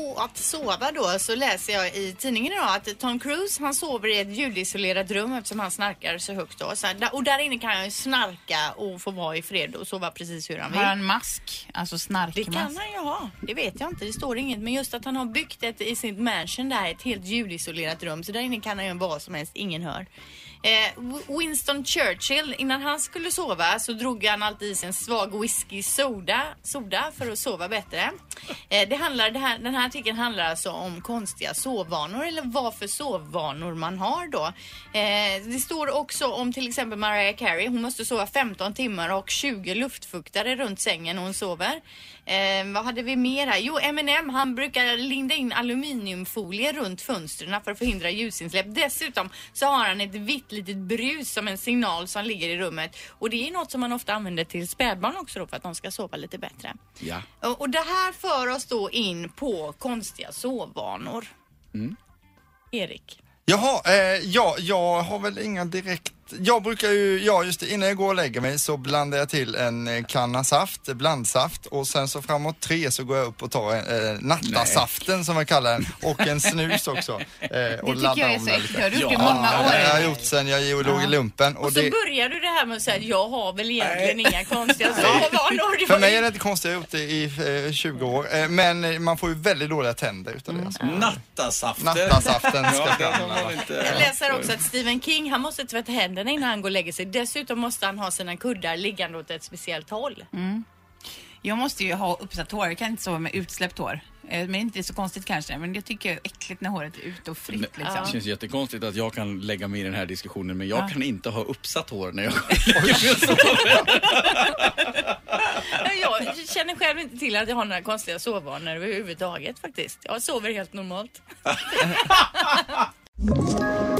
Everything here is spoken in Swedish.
Apropå att sova då så läser jag i tidningen idag att Tom Cruise han sover i ett ljudisolerat rum eftersom han snarkar så högt då. Så, och där inne kan han ju snarka och få vara i fred och sova precis hur han vill. Har han mask? Alltså Det snarkmask? kan han ju ha. Det vet jag inte. Det står inget. Men just att han har byggt ett i sitt mansion där, ett helt ljudisolerat rum. Så där inne kan han göra vad som helst. Ingen hör. Eh, Winston Churchill, innan han skulle sova så drog han alltid i sig en svag whisky soda, soda för att sova bättre. Eh, det handlar, det här, den här artikeln handlar alltså om konstiga sovvanor eller vad för sovvanor man har då. Eh, det står också om till exempel Mariah Carey. Hon måste sova 15 timmar och 20 luftfuktare runt sängen när hon sover. Eh, vad hade vi mer här? Jo, Eminem han brukar linda in aluminiumfolie runt fönstren för att förhindra ljusinsläpp. Dessutom så har han ett vitt litet brus som en signal som ligger i rummet. Och det är något som man ofta använder till spädbarn också då för att de ska sova lite bättre. Ja. Och och det här för oss då in på konstiga sovvanor. Erik. Jaha, eh, ja, jag har väl inga direkt... Jag brukar ju, ja just det, innan jag går och lägger mig så blandar jag till en eh, kanna saft, blandsaft och sen så framåt tre så går jag upp och tar eh, nattasaften som jag kallar den och en snus också. Eh, och Det tycker laddar jag är så äckligt. Det har du gjort i Ja, många år. det har jag gjort sen jag låg i lumpen. Och, Och så det, börjar du det här med att säga att jag har väl egentligen inga konstiga. Det för mig är det inte konstigt, jag har gjort det i eh, 20 år. Eh, men man får ju väldigt dåliga tänder utav det. Alltså. Nattasaften. Nattasaften ska Ja, inte... Jag läser också att Stephen King han måste tvätta händerna innan han går och lägger sig. Dessutom måste han ha sina kuddar liggande åt ett speciellt håll. Jag måste ju ha uppsatt hår. Jag kan inte sova med utsläppt hår. Eh, Men inte så konstigt kanske. Men det tycker jag är äckligt när håret är ute och fritt Det liksom. känns jättekonstigt att jag kan lägga mig i den här diskussionen men jag Ja. kan inte ha uppsatt hår när jag Jag känner själv inte till att jag har några konstiga sovvanor överhuvudtaget faktiskt. Jag sover helt normalt.